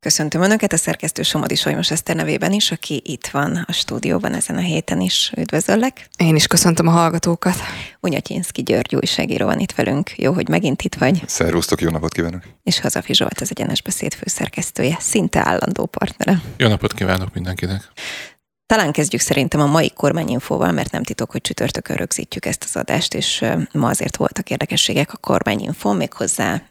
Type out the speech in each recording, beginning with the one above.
Köszöntöm Önöket a szerkesztő Somodi Solymos Eszter nevében is, aki itt van a stúdióban ezen a héten is. Üdvözöllek! Én is köszöntöm a hallgatókat! Unyatyinszki György újságíró van itt velünk. Jó, hogy megint itt vagy. Szervusztok, jó napot kívánok! És Hazafi Zsolt, az Egyenes Beszéd főszerkesztője, szinte állandó partnere. Jó napot kívánok mindenkinek! Talán kezdjük szerintem a mai kormányinfóval, mert nem titok, hogy csütörtökön rögzítjük ezt az adást, és ma azért voltak érdekességek a kormányinfón, méghozzá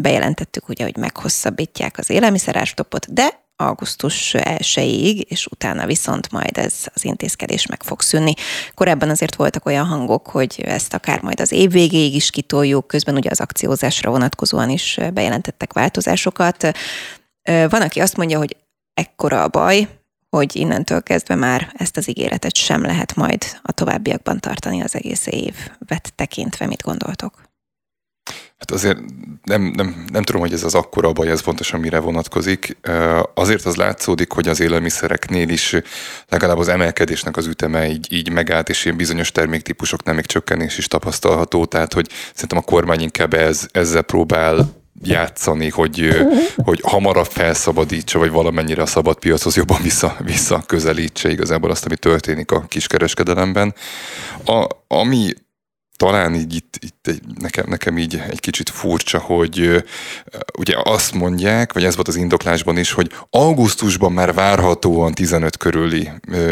bejelentettük ugye, hogy meghosszabbítják az élelmiszerástopot, de augusztus 1-ig, és utána viszont majd ez az intézkedés meg fog szűnni. Korábban azért voltak olyan hangok, hogy ezt akár majd az év végéig is kitoljuk, közben ugye az akciózásra vonatkozóan is bejelentettek változásokat. Van, aki azt mondja, hogy ekkora a baj, hogy innentől kezdve már ezt az ígéretet sem lehet majd a továbbiakban tartani az egész évet tekintve. Mit gondoltok? Hát azért nem, nem, nem tudom, hogy ez az akkora baj, ez pontosan mire vonatkozik. Azért az látszódik, hogy az élelmiszereknél is legalább az emelkedésnek az üteme így, így megállt, és ilyen bizonyos terméktípusoknál még csökkenés is tapasztalható, tehát hogy szerintem a kormány inkább ez, ezzel próbál játszani, hogy, hogy hamarabb felszabadítsa, vagy valamennyire a szabad piachoz jobban vissza, vissza közelítse igazából azt, ami történik a kiskereskedelemben. A, ami talán így itt, itt egy, nekem, nekem így egy kicsit furcsa, hogy ugye azt mondják, vagy ez volt az indoklásban is, hogy augusztusban már várhatóan 15 körüli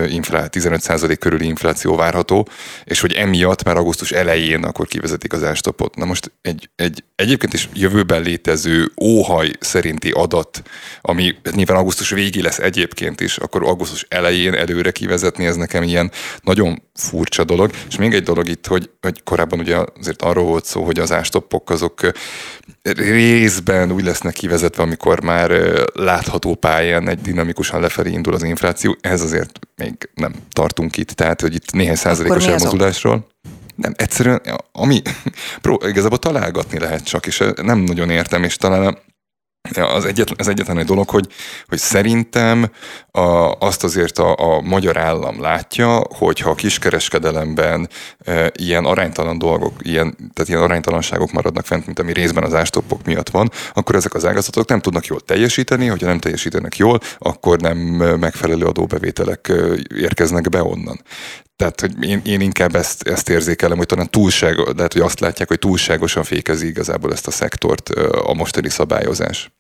inflá, 15 körüli infláció várható, és hogy emiatt már augusztus elején akkor kivezetik az ástopot. Na most egy, egy egyébként is jövőben létező óhaj szerinti adat, ami nyilván augusztus végé lesz egyébként is, akkor augusztus elején előre kivezetni, ez nekem ilyen nagyon furcsa dolog. És még egy dolog itt, hogy, hogy korábban ugye azért arról volt szó, hogy az ástoppok azok részben úgy lesznek kivezetve, amikor már látható pályán egy dinamikusan lefelé indul az infláció. Ez azért még nem tartunk itt, tehát hogy itt néhány százalékos elmozdulásról. Nem, egyszerűen, ami pró, igazából találgatni lehet csak, és nem nagyon értem, és talán az egyetlen, az egyetlen egy dolog, hogy, hogy szerintem a, azt azért a, a magyar állam látja, hogy ha a kiskereskedelemben e, ilyen aránytalan dolgok, ilyen, tehát ilyen aránytalanságok maradnak fent, mint ami részben az ástoppok miatt van, akkor ezek az ágazatok nem tudnak jól teljesíteni, hogyha nem teljesítenek jól, akkor nem megfelelő adóbevételek érkeznek be onnan. Tehát, hogy én, én inkább ezt, ezt érzékelem, hogy talán túlság, lehet, hogy azt látják, hogy túlságosan fékezi igazából ezt a szektort a mostani szabályozás.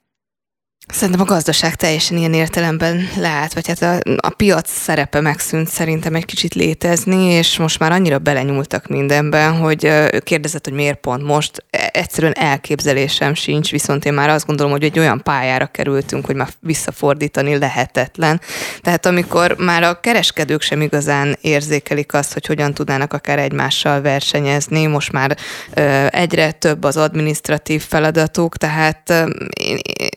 Szerintem a gazdaság teljesen ilyen értelemben leállt, vagy hát a, a piac szerepe megszűnt szerintem egy kicsit létezni, és most már annyira belenyúltak mindenben, hogy kérdezett, hogy miért pont most. Egyszerűen elképzelésem sincs, viszont én már azt gondolom, hogy egy olyan pályára kerültünk, hogy már visszafordítani lehetetlen. Tehát amikor már a kereskedők sem igazán érzékelik azt, hogy hogyan tudnának akár egymással versenyezni, most már egyre több az administratív feladatuk, tehát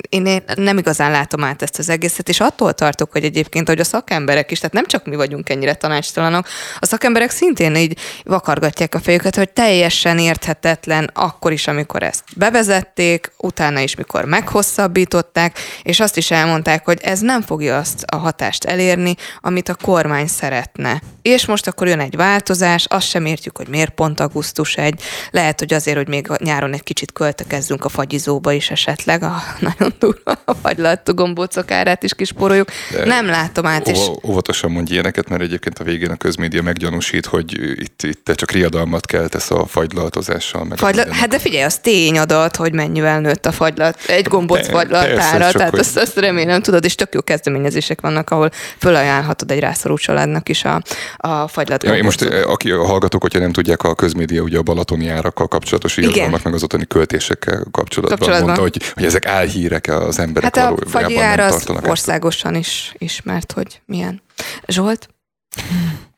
én, én nem igazán látom át ezt az egészet, és attól tartok, hogy egyébként, hogy a szakemberek is, tehát nem csak mi vagyunk ennyire tanácstalanok, a szakemberek szintén így vakargatják a fejüket, hogy teljesen érthetetlen akkor is, amikor ezt bevezették, utána is, mikor meghosszabbították, és azt is elmondták, hogy ez nem fogja azt a hatást elérni, amit a kormány szeretne. És most akkor jön egy változás, azt sem értjük, hogy miért pont augusztus egy. Lehet, hogy azért, hogy még nyáron egy kicsit költekezzünk a fagyizóba is esetleg, a nagyon durva a fagylalt gombócok árát is kisporoljuk. De nem látom át. És... Óvatosan mondj ilyeneket, mert egyébként a végén a közmédia meggyanúsít, hogy itt, itt te csak riadalmat keltesz a fagylaltozással. Meg Fagyla... Hát de figyelj, az tényadat, hogy mennyivel nőtt a fagylat, egy gombóc fagylatára, tehát hogy... azt, azt remélem tudod, és tök jó kezdeményezések vannak, ahol fölajánlhatod egy rászorú családnak is a, a fagylat ja, most, eh, aki a hallgatók, hogyha nem tudják, a közmédia ugye a balatoni árakkal kapcsolatos irodalmak, meg az ottani költésekkel kapcsolatban, kapcsolatban. mondta, hogy, hogy ezek álhírek az emberek Hát a fagyjár az országosan is ismert, hogy milyen. Zsolt?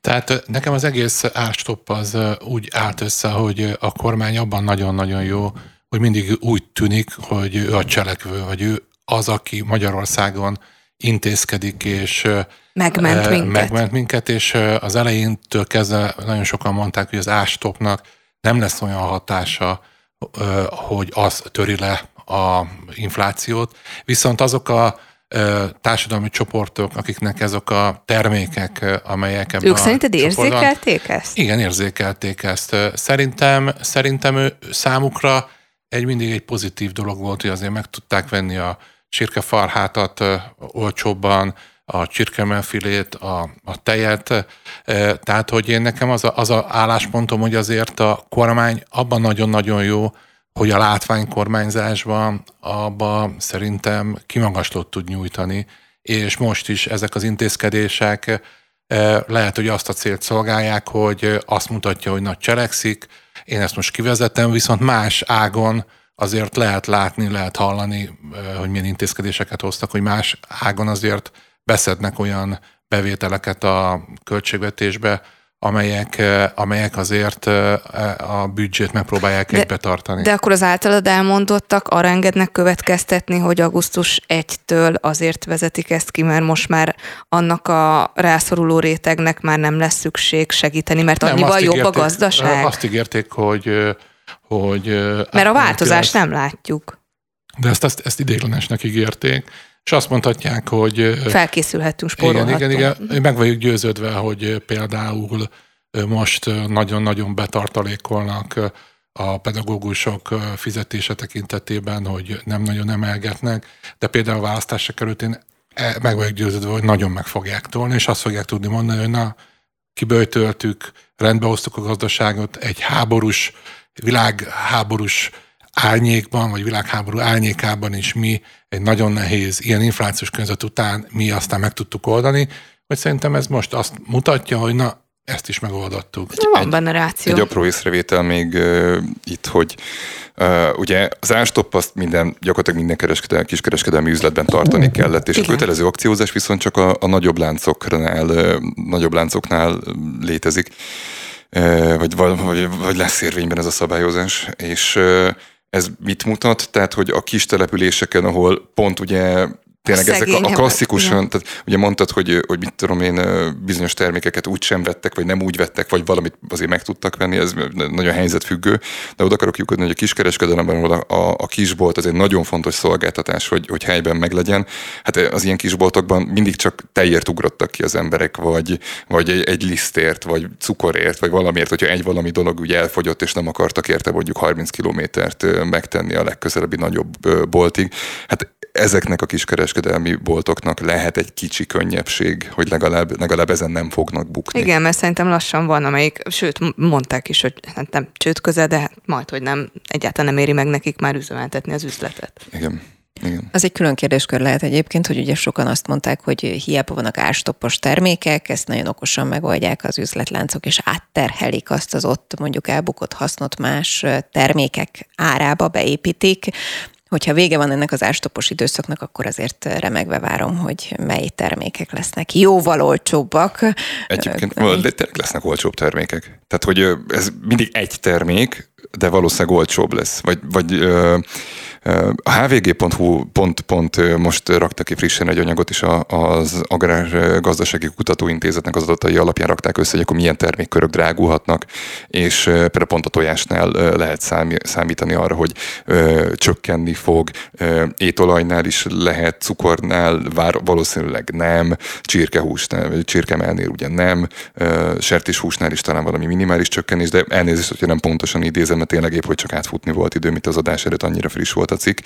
Tehát nekem az egész árstopp az úgy állt össze, hogy a kormány abban nagyon-nagyon jó, hogy mindig úgy tűnik, hogy ő a cselekvő, vagy ő az, aki Magyarországon intézkedik, és megment minket. Megment minket, és az elejéntől kezdve nagyon sokan mondták, hogy az ástopnak nem lesz olyan hatása, hogy az töri le a inflációt, viszont azok a társadalmi csoportok, akiknek ezek a termékek, amelyek ebben Ők szerinted érzékelték ezt? Igen, érzékelték ezt. Szerintem, szerintem ő, számukra egy mindig egy pozitív dolog volt, hogy azért meg tudták venni a csirkefarhátat olcsóbban, a csirkemelfilét, a, a tejet. Tehát, hogy én nekem az a, az a álláspontom, hogy azért a kormány abban nagyon-nagyon jó, hogy a látványkormányzásban abba szerintem kimagaslót tud nyújtani, és most is ezek az intézkedések lehet, hogy azt a célt szolgálják, hogy azt mutatja, hogy nagy cselekszik, én ezt most kivezetem, viszont más ágon azért lehet látni, lehet hallani, hogy milyen intézkedéseket hoztak, hogy más ágon azért beszednek olyan bevételeket a költségvetésbe, amelyek, amelyek azért a büdzsét megpróbálják de, egybe tartani. De akkor az általad elmondottak arra engednek következtetni, hogy augusztus 1-től azért vezetik ezt ki, mert most már annak a rászoruló rétegnek már nem lesz szükség segíteni, mert nem, annyival jobb ígérték, a gazdaság. Azt ígérték, hogy hogy... Mert a változást nem látjuk. De ezt, ezt, ezt idéglenesnek ígérték, és azt mondhatják, hogy... Felkészülhetünk, spórolhatunk. Igen, igen, igen. Meg vagyok győződve, hogy például most nagyon-nagyon betartalékolnak a pedagógusok fizetése tekintetében, hogy nem nagyon emelgetnek, de például a választások került én e, meg vagyok győződve, hogy nagyon meg fogják tolni, és azt fogják tudni mondani, hogy na, kiböjtöltük, rendbehoztuk a gazdaságot, egy háborús, világháborús árnyékban, vagy világháború árnyékában is mi egy nagyon nehéz ilyen inflációs környezet után mi aztán meg tudtuk oldani, hogy szerintem ez most azt mutatja, hogy na, ezt is megoldottuk. Van benne ráció. Egy apró észrevétel még uh, itt, hogy uh, ugye az árstopp azt minden, gyakorlatilag minden kereskedelmi, kiskereskedelmi üzletben tartani kellett, és Igen. a kötelező akciózás viszont csak a, a nagyobb láncoknál, uh, nagyobb láncoknál létezik, uh, vagy, vagy, vagy lesz érvényben ez a szabályozás, és uh, ez mit mutat? Tehát, hogy a kis településeken, ahol pont ugye tényleg ezek a, a klasszikusan, tehát ugye mondtad, hogy, hogy mit tudom én, bizonyos termékeket úgy sem vettek, vagy nem úgy vettek, vagy valamit azért meg tudtak venni, ez nagyon helyzetfüggő, de oda akarok lyukadni, hogy a kiskereskedelemben a, a, a kisbolt az egy nagyon fontos szolgáltatás, hogy, hogy helyben meglegyen. Hát az ilyen kisboltokban mindig csak tejért ugrottak ki az emberek, vagy, vagy egy, egy lisztért, vagy cukorért, vagy valamiért, hogyha egy valami dolog ugye elfogyott, és nem akartak érte mondjuk 30 kilométert megtenni a legközelebbi nagyobb boltig. Hát ezeknek a kiskereskedelmi boltoknak lehet egy kicsi könnyebbség, hogy legalább, legalább ezen nem fognak bukni. Igen, mert szerintem lassan van, amelyik, sőt, mondták is, hogy hát nem csőd közel, de hát majd, hogy nem, egyáltalán nem éri meg nekik már üzemeltetni az üzletet. Igen. Igen. Az egy külön kérdéskör lehet egyébként, hogy ugye sokan azt mondták, hogy hiába vannak árstoppos termékek, ezt nagyon okosan megoldják az üzletláncok, és átterhelik azt az ott mondjuk elbukott hasznot más termékek árába beépítik hogyha vége van ennek az ástopos időszaknak, akkor azért remegve várom, hogy mely termékek lesznek jóval olcsóbbak. Egyébként tényleg lesznek olcsóbb termékek. Tehát, hogy ez mindig egy termék, de valószínűleg olcsóbb lesz. Vagy, vagy a hvg.hu pont, pont most raktak ki frissen egy anyagot, és az Agrárgazdasági Kutatóintézetnek az adatai alapján rakták össze, hogy akkor milyen termékkörök drágulhatnak, és például pont a tojásnál lehet számítani arra, hogy csökkenni fog, étolajnál is lehet, cukornál vár, valószínűleg nem, csirkehúsnál, csirkemelnél ugye nem, sertéshúsnál is talán valami minimális csökkenés, de elnézést, hogyha nem pontosan idézem, mert tényleg épp, hogy csak átfutni volt idő, mint az adás előtt annyira friss volt volt a cikk.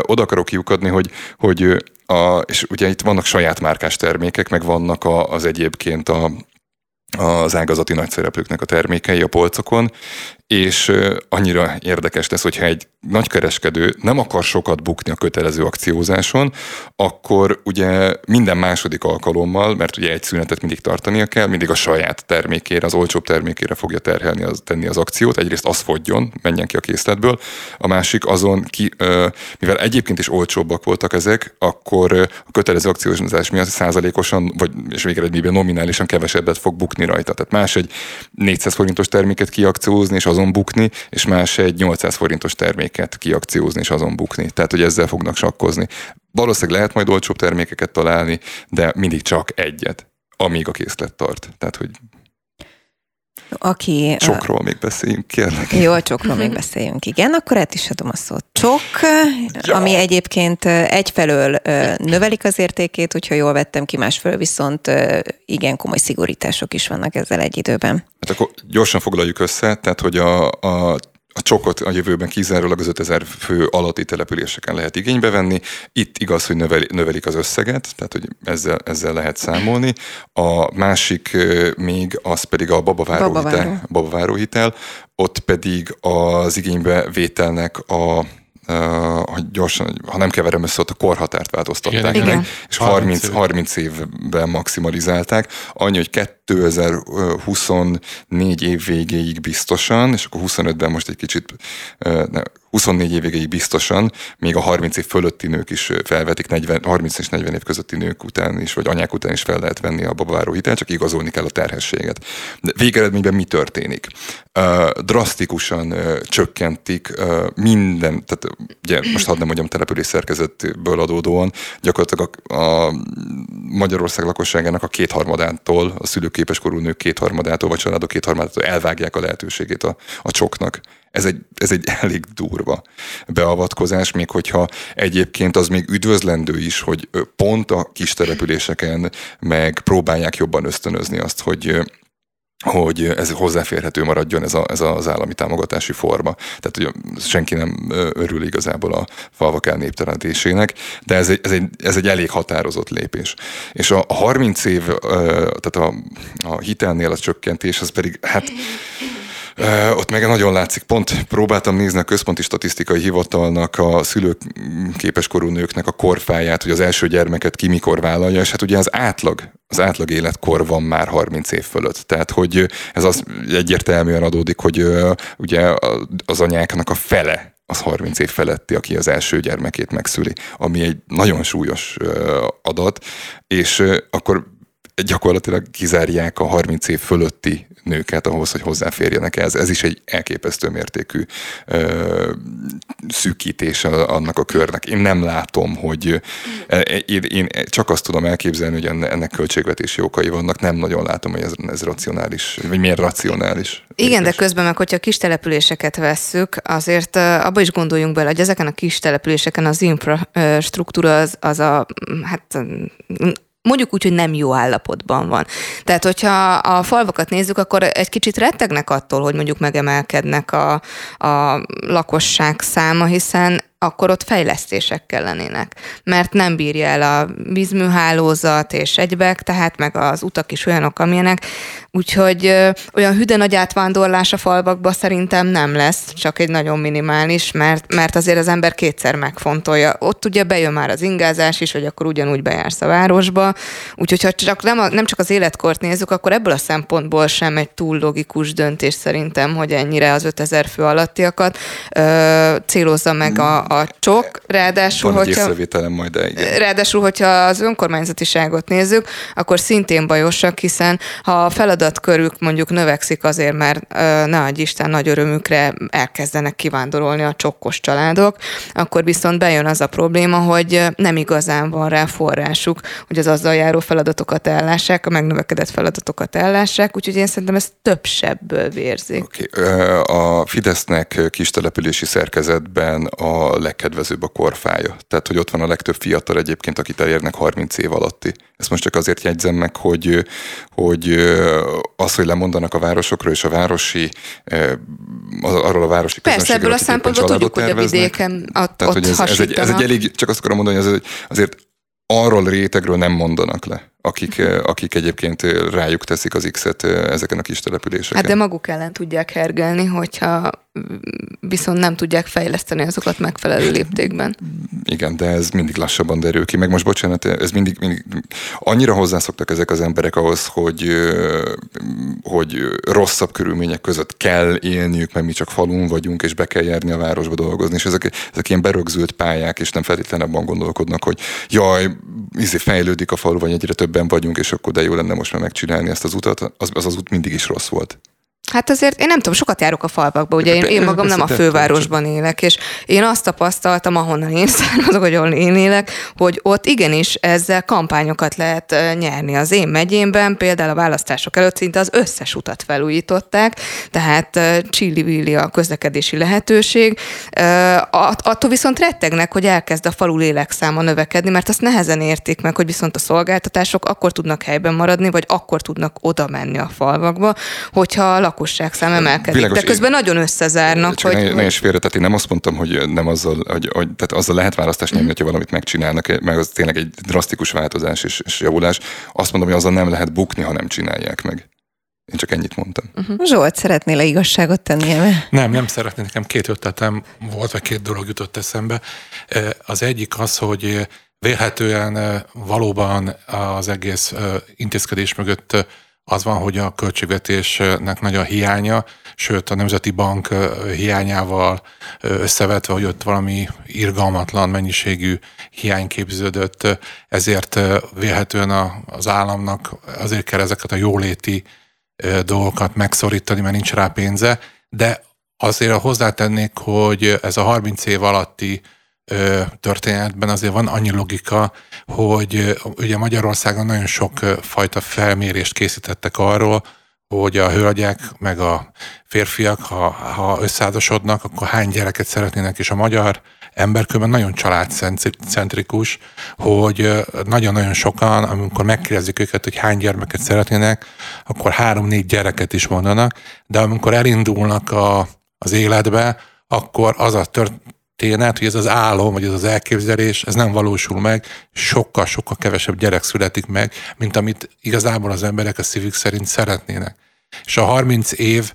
Oda akarok kiukadni, hogy, hogy a, és ugye itt vannak saját márkás termékek, meg vannak a, az egyébként a, az ágazati nagyszereplőknek a termékei a polcokon, és annyira érdekes lesz, hogyha egy nagykereskedő nem akar sokat bukni a kötelező akciózáson, akkor ugye minden második alkalommal, mert ugye egy szünetet mindig tartania kell, mindig a saját termékére, az olcsóbb termékére fogja terhelni az, tenni az akciót. Egyrészt az fogjon, menjen ki a készletből, a másik azon ki, mivel egyébként is olcsóbbak voltak ezek, akkor a kötelező akciózás miatt százalékosan, vagy és végeredményben nominálisan kevesebbet fog bukni rajta. Tehát más egy 400 forintos terméket kiakciózni, és az azon bukni, és más egy 800 forintos terméket kiakciózni és azon bukni. Tehát, hogy ezzel fognak sakkozni. Valószínűleg lehet majd olcsóbb termékeket találni, de mindig csak egyet, amíg a készlet tart. Tehát, hogy aki... Csokról még beszéljünk, kérlek. Jó, a csokról még beszéljünk, igen. Akkor át is adom a szót. Csok, ja. ami egyébként egyfelől növelik az értékét, hogyha jól vettem ki, másfelől viszont igen komoly szigorítások is vannak ezzel egy időben. Hát akkor gyorsan foglaljuk össze, tehát hogy a, a a csokot a jövőben kizárólag az 5000 fő alatti településeken lehet igénybe venni. Itt igaz, hogy növeli, növelik az összeget, tehát hogy ezzel, ezzel lehet számolni. A másik még az pedig a babaváró, Babaváró. Hitel, babaváró hitel, ott pedig az igénybe vételnek a hogy gyorsan, ha nem keverem össze, ott a korhatárt változtatták igen, meg, és 30, 30 évben maximalizálták. Annyi, hogy 2024 év végéig biztosan, és akkor 25-ben most egy kicsit, 24 év végéig biztosan, még a 30 év fölötti nők is felvetik, 40, 30 és 40 év közötti nők után is, vagy anyák után is fel lehet venni a babaváró hitelt, csak igazolni kell a terhességet. De végeredményben mi történik? Drasztikusan csökkentik minden, tehát ugye most hadd nem mondjam település szerkezetből adódóan, gyakorlatilag a, a Magyarország lakosságának a kétharmadától, a szülőképes korú nők kétharmadától, vagy családok kétharmadától elvágják a lehetőségét a, a csoknak. Ez egy, ez egy elég durva beavatkozás, még hogyha egyébként az még üdvözlendő is, hogy pont a kis településeken meg próbálják jobban ösztönözni azt, hogy hogy ez hozzáférhető maradjon ez, a, ez az állami támogatási forma. Tehát hogy senki nem örül igazából a falvak elnéptelenedésének, de ez egy, ez, egy, ez egy elég határozott lépés. És a 30 év, tehát a, a hitelnél a csökkentés, az pedig hát ott meg nagyon látszik, pont próbáltam nézni a Központi Statisztikai Hivatalnak a szülőképes korú nőknek a korfáját, hogy az első gyermeket ki mikor vállalja, és hát ugye az átlag, az átlag életkor van már 30 év fölött. Tehát, hogy ez az egyértelműen adódik, hogy ugye az anyáknak a fele az 30 év feletti, aki az első gyermekét megszüli, ami egy nagyon súlyos adat, és akkor gyakorlatilag kizárják a 30 év fölötti nőket ahhoz, hogy hozzáférjenek ez. Ez is egy elképesztő mértékű ö, szűkítés annak a körnek. Én nem látom, hogy én, én csak azt tudom elképzelni, hogy ennek költségvetési okai vannak. Nem nagyon látom, hogy ez, ez racionális, vagy miért racionális. Igen, de közben meg, hogyha kis településeket vesszük, azért abba is gondoljunk bele, hogy ezeken a kis településeken az infrastruktúra az, az a, hát mondjuk úgy, hogy nem jó állapotban van. Tehát, hogyha a falvakat nézzük, akkor egy kicsit rettegnek attól, hogy mondjuk megemelkednek a, a lakosság száma, hiszen akkor ott fejlesztések kellenének, mert nem bírja el a vízműhálózat és egybek, tehát meg az utak is olyanok, amilyenek, úgyhogy ö, olyan hüde nagy átvándorlás a falvakba szerintem nem lesz, csak egy nagyon minimális, mert, mert azért az ember kétszer megfontolja. Ott ugye bejön már az ingázás is, hogy akkor ugyanúgy bejársz a városba, úgyhogy ha csak nem, a, nem csak az életkort nézzük, akkor ebből a szempontból sem egy túl logikus döntés szerintem, hogy ennyire az 5000 fő alattiakat ö, célozza meg a, a csok, ráadásul, Van hogyha, majd, de igen. ráadásul, hogyha az önkormányzatiságot nézzük, akkor szintén bajosak, hiszen ha a feladatkörük mondjuk növekszik azért, mert ne adj Isten nagy örömükre elkezdenek kivándorolni a csokkos családok, akkor viszont bejön az a probléma, hogy nem igazán van rá forrásuk, hogy az azzal járó feladatokat ellássák, a megnövekedett feladatokat ellássák, úgyhogy én szerintem ez több sebből vérzik. Okay. A Fidesznek kis települési szerkezetben a legkedvezőbb a korfája. Tehát, hogy ott van a legtöbb fiatal egyébként, akit elérnek 30 év alatti. Ezt most csak azért jegyzem meg, hogy, hogy az, hogy lemondanak a városokról, és a városi, arról a városi Persze, ebből a szempontból tudjuk, hogy a vidéken ott, Tehát, hogy ez, ez, egy, ez egy elég, csak azt akarom mondani, hogy ez azért arról rétegről nem mondanak le akik, eh, akik egyébként eh, rájuk teszik az X-et eh, ezeken a kis településeken. Hát de maguk ellen tudják hergelni, hogyha viszont nem tudják fejleszteni azokat megfelelő léptékben. Igen, de ez mindig lassabban derül ki. Meg most bocsánat, ez mindig, mindig annyira hozzászoktak ezek az emberek ahhoz, hogy, hogy rosszabb körülmények között kell élniük, mert mi csak falun vagyunk, és be kell járni a városba dolgozni, és ezek, ezek ilyen berögzült pályák, és nem feltétlenül abban gondolkodnak, hogy jaj, izé fejlődik a falu, vagy egyre több többen vagyunk, és akkor de jó lenne most már megcsinálni ezt az utat, az az, az út mindig is rossz volt. Hát azért én nem tudom, sokat járok a falvakba, ugye én, én magam nem a fővárosban élek, és én azt tapasztaltam, ahonnan én származok, hogy ahol én élek, hogy ott igenis ezzel kampányokat lehet nyerni. Az én megyémben például a választások előtt szinte az összes utat felújították, tehát csilli a közlekedési lehetőség. Attól viszont rettegnek, hogy elkezd a falu lélekszáma növekedni, mert azt nehezen értik meg, hogy viszont a szolgáltatások akkor tudnak helyben maradni, vagy akkor tudnak oda menni a falvakba, hogyha a lakosság szám emelkedik, Világos, de közben én, nagyon összezárnak. Csak hogy, ne, ne is félre, tehát én nem azt mondtam, hogy nem azzal, hogy, hogy tehát azzal lehet választást nyerni, hogyha valamit megcsinálnak, meg az tényleg egy drasztikus változás és, és javulás. Azt mondom, hogy azzal nem lehet bukni, ha nem csinálják meg. Én csak ennyit mondtam. Uh-huh. Zsolt, szeretnél-e igazságot tenni? Nem, nem szeretnék. Nekem két ötletem volt, vagy két dolog jutott eszembe. Az egyik az, hogy vélhetően valóban az egész intézkedés mögött az van, hogy a költségvetésnek nagy a hiánya, sőt a Nemzeti Bank hiányával összevetve, hogy ott valami irgalmatlan mennyiségű hiány képződött, ezért vélhetően az államnak azért kell ezeket a jóléti dolgokat megszorítani, mert nincs rá pénze, de azért hozzátennék, hogy ez a 30 év alatti történetben azért van annyi logika, hogy ugye Magyarországon nagyon sok fajta felmérést készítettek arról, hogy a hölgyek meg a férfiak, ha, ha összeházasodnak, akkor hány gyereket szeretnének, és a magyar emberkörben nagyon családcentrikus, hogy nagyon-nagyon sokan, amikor megkérdezik őket, hogy hány gyermeket szeretnének, akkor három-négy gyereket is mondanak, de amikor elindulnak a, az életbe, akkor az a tört, történet, hogy ez az álom, vagy ez az elképzelés, ez nem valósul meg, sokkal-sokkal kevesebb gyerek születik meg, mint amit igazából az emberek a szívük szerint szeretnének. És a 30 év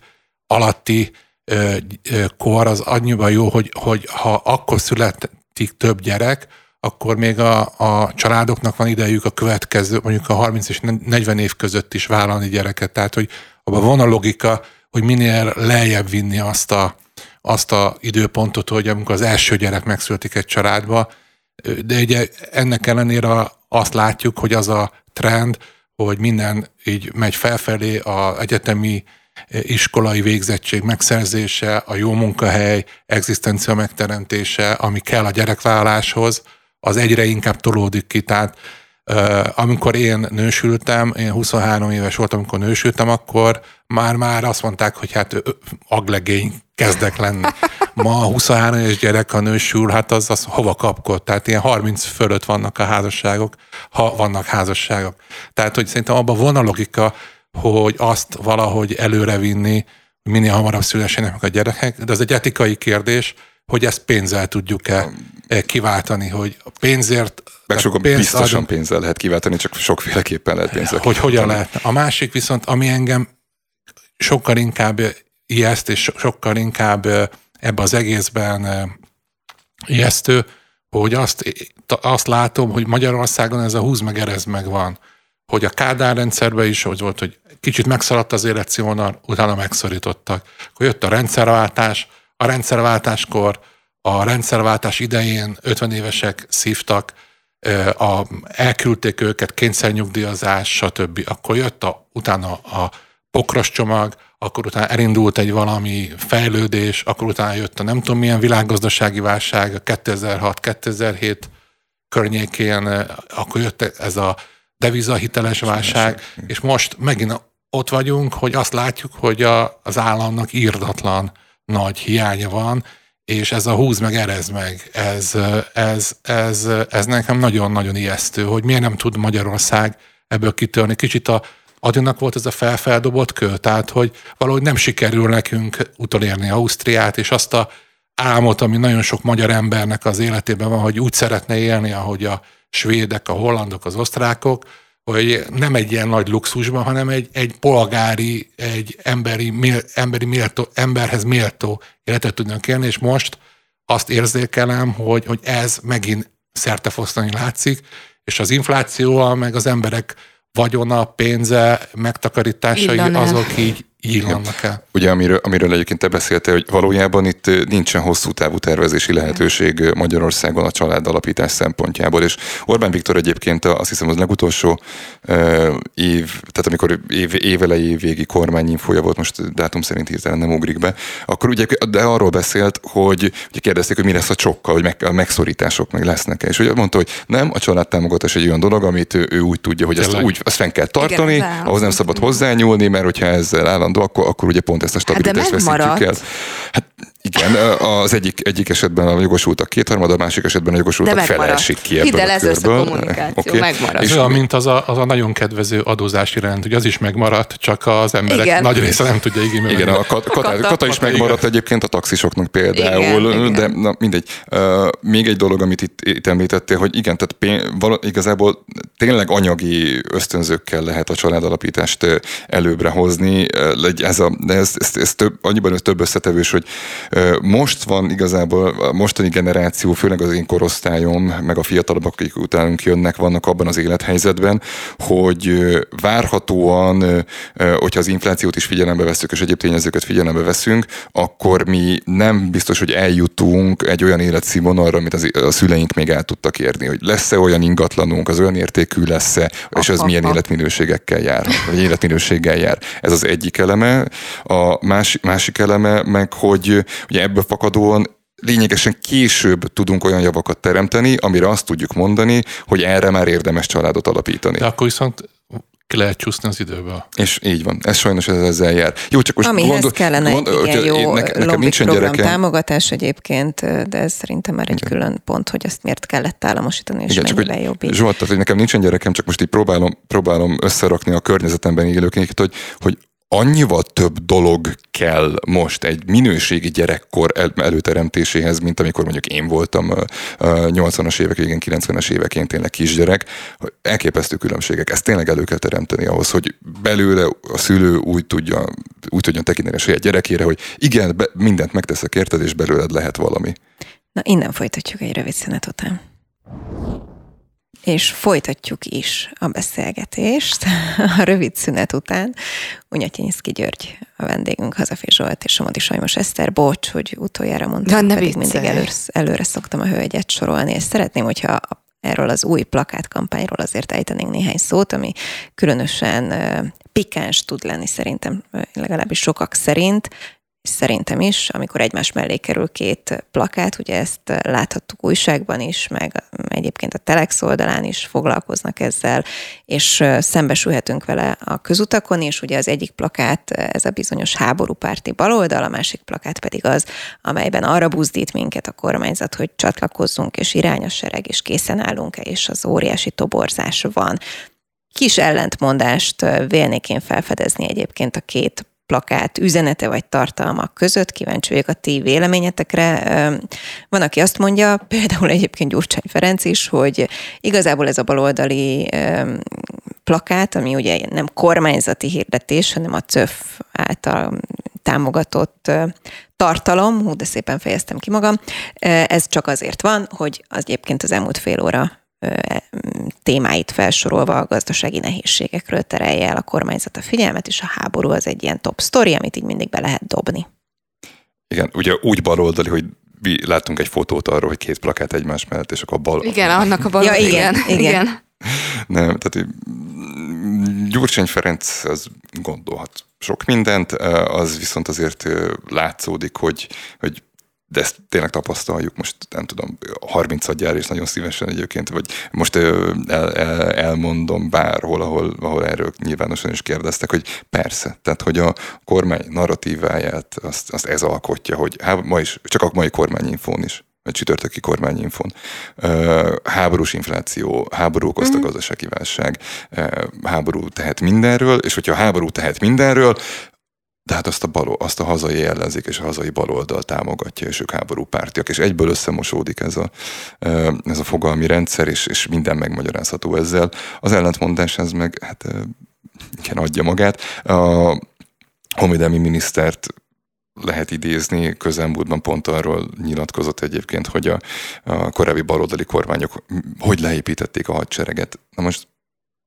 alatti ö, ö, kor az annyiban jó, hogy, hogy ha akkor születik több gyerek, akkor még a, a családoknak van idejük a következő, mondjuk a 30 és 40 év között is vállalni gyereket. Tehát, hogy abban van a logika, hogy minél lejjebb vinni azt a, azt a időpontot, hogy amikor az első gyerek megszületik egy családba, de ugye ennek ellenére azt látjuk, hogy az a trend, hogy minden így megy felfelé, a egyetemi iskolai végzettség megszerzése, a jó munkahely, egzisztencia megteremtése, ami kell a gyerekvállaláshoz, az egyre inkább tolódik ki. Tehát amikor én nősültem, én 23 éves voltam, amikor nősültem, akkor már-már azt mondták, hogy hát aglegény kezdek lenni. Ma a 23 éves gyerek, ha nősül, hát az, az hova kapkod? Tehát ilyen 30 fölött vannak a házasságok, ha vannak házasságok. Tehát, hogy szerintem abban van a logika, hogy azt valahogy előrevinni, minél hamarabb szülessenek meg a gyerekek, de ez egy etikai kérdés, hogy ezt pénzzel tudjuk-e kiváltani, hogy a pénzért... Meg sokan pénz biztosan adunk, pénzzel lehet kiváltani, csak sokféleképpen lehet pénzzel Hogy kiváltani. hogyan lehet. A másik viszont, ami engem sokkal inkább ijeszt, és sokkal inkább ebbe az egészben ijesztő, hogy azt, azt látom, hogy Magyarországon ez a húz meg erez meg van. Hogy a Kádár rendszerben is hogy volt, hogy kicsit megszaladt az életszínvonal, utána megszorítottak. Akkor jött a rendszerváltás, a rendszerváltáskor, a rendszerváltás idején 50 évesek szívtak, a, elküldték őket, kényszernyugdíjazás, stb. Akkor jött a, utána a pokros csomag, akkor utána elindult egy valami fejlődés, akkor utána jött a nem tudom milyen világgazdasági válság, a 2006-2007 környékén, akkor jött ez a devizahiteles válság, és most megint ott vagyunk, hogy azt látjuk, hogy a, az államnak írdatlan nagy hiánya van, és ez a húz meg, erez meg, ez, ez, ez, ez nekem nagyon-nagyon ijesztő, hogy miért nem tud Magyarország ebből kitörni. Kicsit a Adinak volt ez a felfeldobott kő, tehát hogy valahogy nem sikerül nekünk utolérni Ausztriát, és azt a álmot, ami nagyon sok magyar embernek az életében van, hogy úgy szeretne élni, ahogy a svédek, a hollandok, az osztrákok, hogy nem egy ilyen nagy luxusban, hanem egy, egy polgári, egy emberi, mél, emberi méltó, emberhez méltó életet tudnak élni, és most azt érzékelem, hogy, hogy ez megint szertefosztani látszik, és az inflációval, meg az emberek vagyona, pénze, megtakarításai, azok így illannak el. Ugye amiről, amiről egyébként te beszéltél, hogy valójában itt nincsen hosszú távú tervezési lehetőség Magyarországon a család alapítás szempontjából, és Orbán Viktor egyébként azt hiszem az legutolsó év, tehát amikor év, évelei évvégi kormányinfója volt, most dátum szerint hirtelen nem ugrik be, akkor ugye, de arról beszélt, hogy ugye kérdezték, hogy mi lesz a csokkal, hogy meg, a megszorítások meg lesznek-e, és ugye mondta, hogy nem, a családtámogatás egy olyan dolog, amit ő, ő úgy tudja, hogy ezt úgy azt fenn kell tartani, Igen, ahhoz nem szabad hozzányúlni, mert hogyha ezzel állandó, akkor, akkor ugye pont ezt a stabilitást hát veszítjük el. Hát Igen, az egyik, egyik esetben a jogosultak kétharmada, a másik esetben a jogosultak fele esik ki ebből Hidd el, a ez a kommunikáció, Oké. megmarad. És olyan, mint az a, az a nagyon kedvező adózási rend, hogy az is megmaradt, csak az emberek Igen. nagy része nem tudja igénybe Igen, a kat, kata, Kata. kata is megmaradt egyébként a taxisoknak például, Igen, igen. de na, mindegy. Uh, még egy dolog, amit itt, itt említettél, hogy igen, tehát pén, vala, igazából tényleg anyagi ösztönzőkkel lehet a családalapítást előbbre hozni, ez a, de ez, ez, ez több, annyiban ez több összetevős, hogy most van igazából a mostani generáció, főleg az én korosztályom, meg a fiatalabbak, akik utánunk jönnek, vannak abban az élethelyzetben, hogy várhatóan, hogyha az inflációt is figyelembe veszük, és egyéb tényezőket figyelembe veszünk, akkor mi nem biztos, hogy eljutunk egy olyan életszínvonalra, amit az, a szüleink még el tudtak érni, hogy lesz-e olyan ingatlanunk, az olyan értékű lesz-e, és az milyen életminőségekkel jár, vagy életminőséggel jár. Ez az egyik eleme. A másik, másik eleme meg, hogy ugye ebből fakadóan lényegesen később tudunk olyan javakat teremteni, amire azt tudjuk mondani, hogy erre már érdemes családot alapítani. De akkor viszont ki lehet csúszni az időből. És így van. Ez sajnos ez ezzel jár. Jó, csak most Amihez gondol- kellene gond- egy igen én- jó nek- nekem lombik nincsen program gyerekem. támogatás egyébként, de ez szerintem már egy külön pont, hogy azt miért kellett államosítani, és Igen, csak hogy jobb így. Zsolt, tehát, hogy nekem nincsen gyerekem, csak most így próbálom, próbálom összerakni a környezetemben élőket, hogy, hogy annyival több dolog kell most egy minőségi gyerekkor el, előteremtéséhez, mint amikor mondjuk én voltam ö, ö, 80-as évek végén, 90-es évekén tényleg kisgyerek. Elképesztő különbségek. Ezt tényleg elő kell teremteni ahhoz, hogy belőle a szülő úgy, tudja, úgy tudjon tekinteni a saját gyerekére, hogy igen, be, mindent megteszek érted, és belőled lehet valami. Na, innen folytatjuk egy rövid szünet után. És folytatjuk is a beszélgetést a rövid szünet után. Unyatyinszki György a vendégünk, Hazafi Zsolt és Somodi Sajmos Eszter. Bocs, hogy utoljára mondtam, ne pedig mindig viccelj. előre, előre szoktam a hölgyet sorolni, és szeretném, hogyha erről az új plakátkampányról azért ejtenénk néhány szót, ami különösen pikáns tud lenni szerintem, legalábbis sokak szerint, szerintem is, amikor egymás mellé kerül két plakát, ugye ezt láthattuk újságban is, meg egyébként a Telex oldalán is foglalkoznak ezzel, és szembesülhetünk vele a közutakon is, ugye az egyik plakát ez a bizonyos háborúpárti baloldal, a másik plakát pedig az, amelyben arra buzdít minket a kormányzat, hogy csatlakozzunk, és irány a sereg, és készen állunk-e, és az óriási toborzás van. Kis ellentmondást vélnék én felfedezni egyébként a két plakát üzenete vagy tartalmak között. Kíváncsi vagyok a ti véleményetekre. Van, aki azt mondja, például egyébként Gyurcsány Ferenc is, hogy igazából ez a baloldali plakát, ami ugye nem kormányzati hirdetés, hanem a CÖF által támogatott tartalom, hú, de szépen fejeztem ki magam, ez csak azért van, hogy az egyébként az elmúlt fél óra témáit felsorolva a gazdasági nehézségekről terelje el a kormányzat a figyelmet, és a háború az egy ilyen top story, amit így mindig be lehet dobni. Igen, ugye úgy baloldali, hogy mi láttunk egy fotót arról, hogy két plakát egymás mellett, és akkor a bal... Igen, annak a bal... Ja, igen, igen. igen. Nem, tehát Gyurcsány Ferenc az gondolhat sok mindent, az viszont azért látszódik, hogy, hogy de ezt tényleg tapasztaljuk, most nem tudom, 30 gyár és nagyon szívesen egyébként, vagy most el, el, elmondom bárhol, ahol, ahol erről nyilvánosan is kérdeztek, hogy persze, tehát hogy a kormány narratíváját azt, azt ez alkotja, hogy hát ma is, csak a mai kormányinfón is vagy csütörtöki kormányinfon. Háborús infláció, háború okozta mm. gazdasági válság, háború tehet mindenről, és hogyha a háború tehet mindenről, de hát azt a, balo, azt a hazai ellenzék és a hazai baloldal támogatja, és ők háború pártiak, és egyből összemosódik ez a, ez a fogalmi rendszer, és, és minden megmagyarázható ezzel. Az ellentmondás ez meg, hát igen, adja magát. A honvédelmi minisztert lehet idézni, közelmúltban pont arról nyilatkozott egyébként, hogy a, a korábbi baloldali kormányok hogy leépítették a hadsereget. Na most,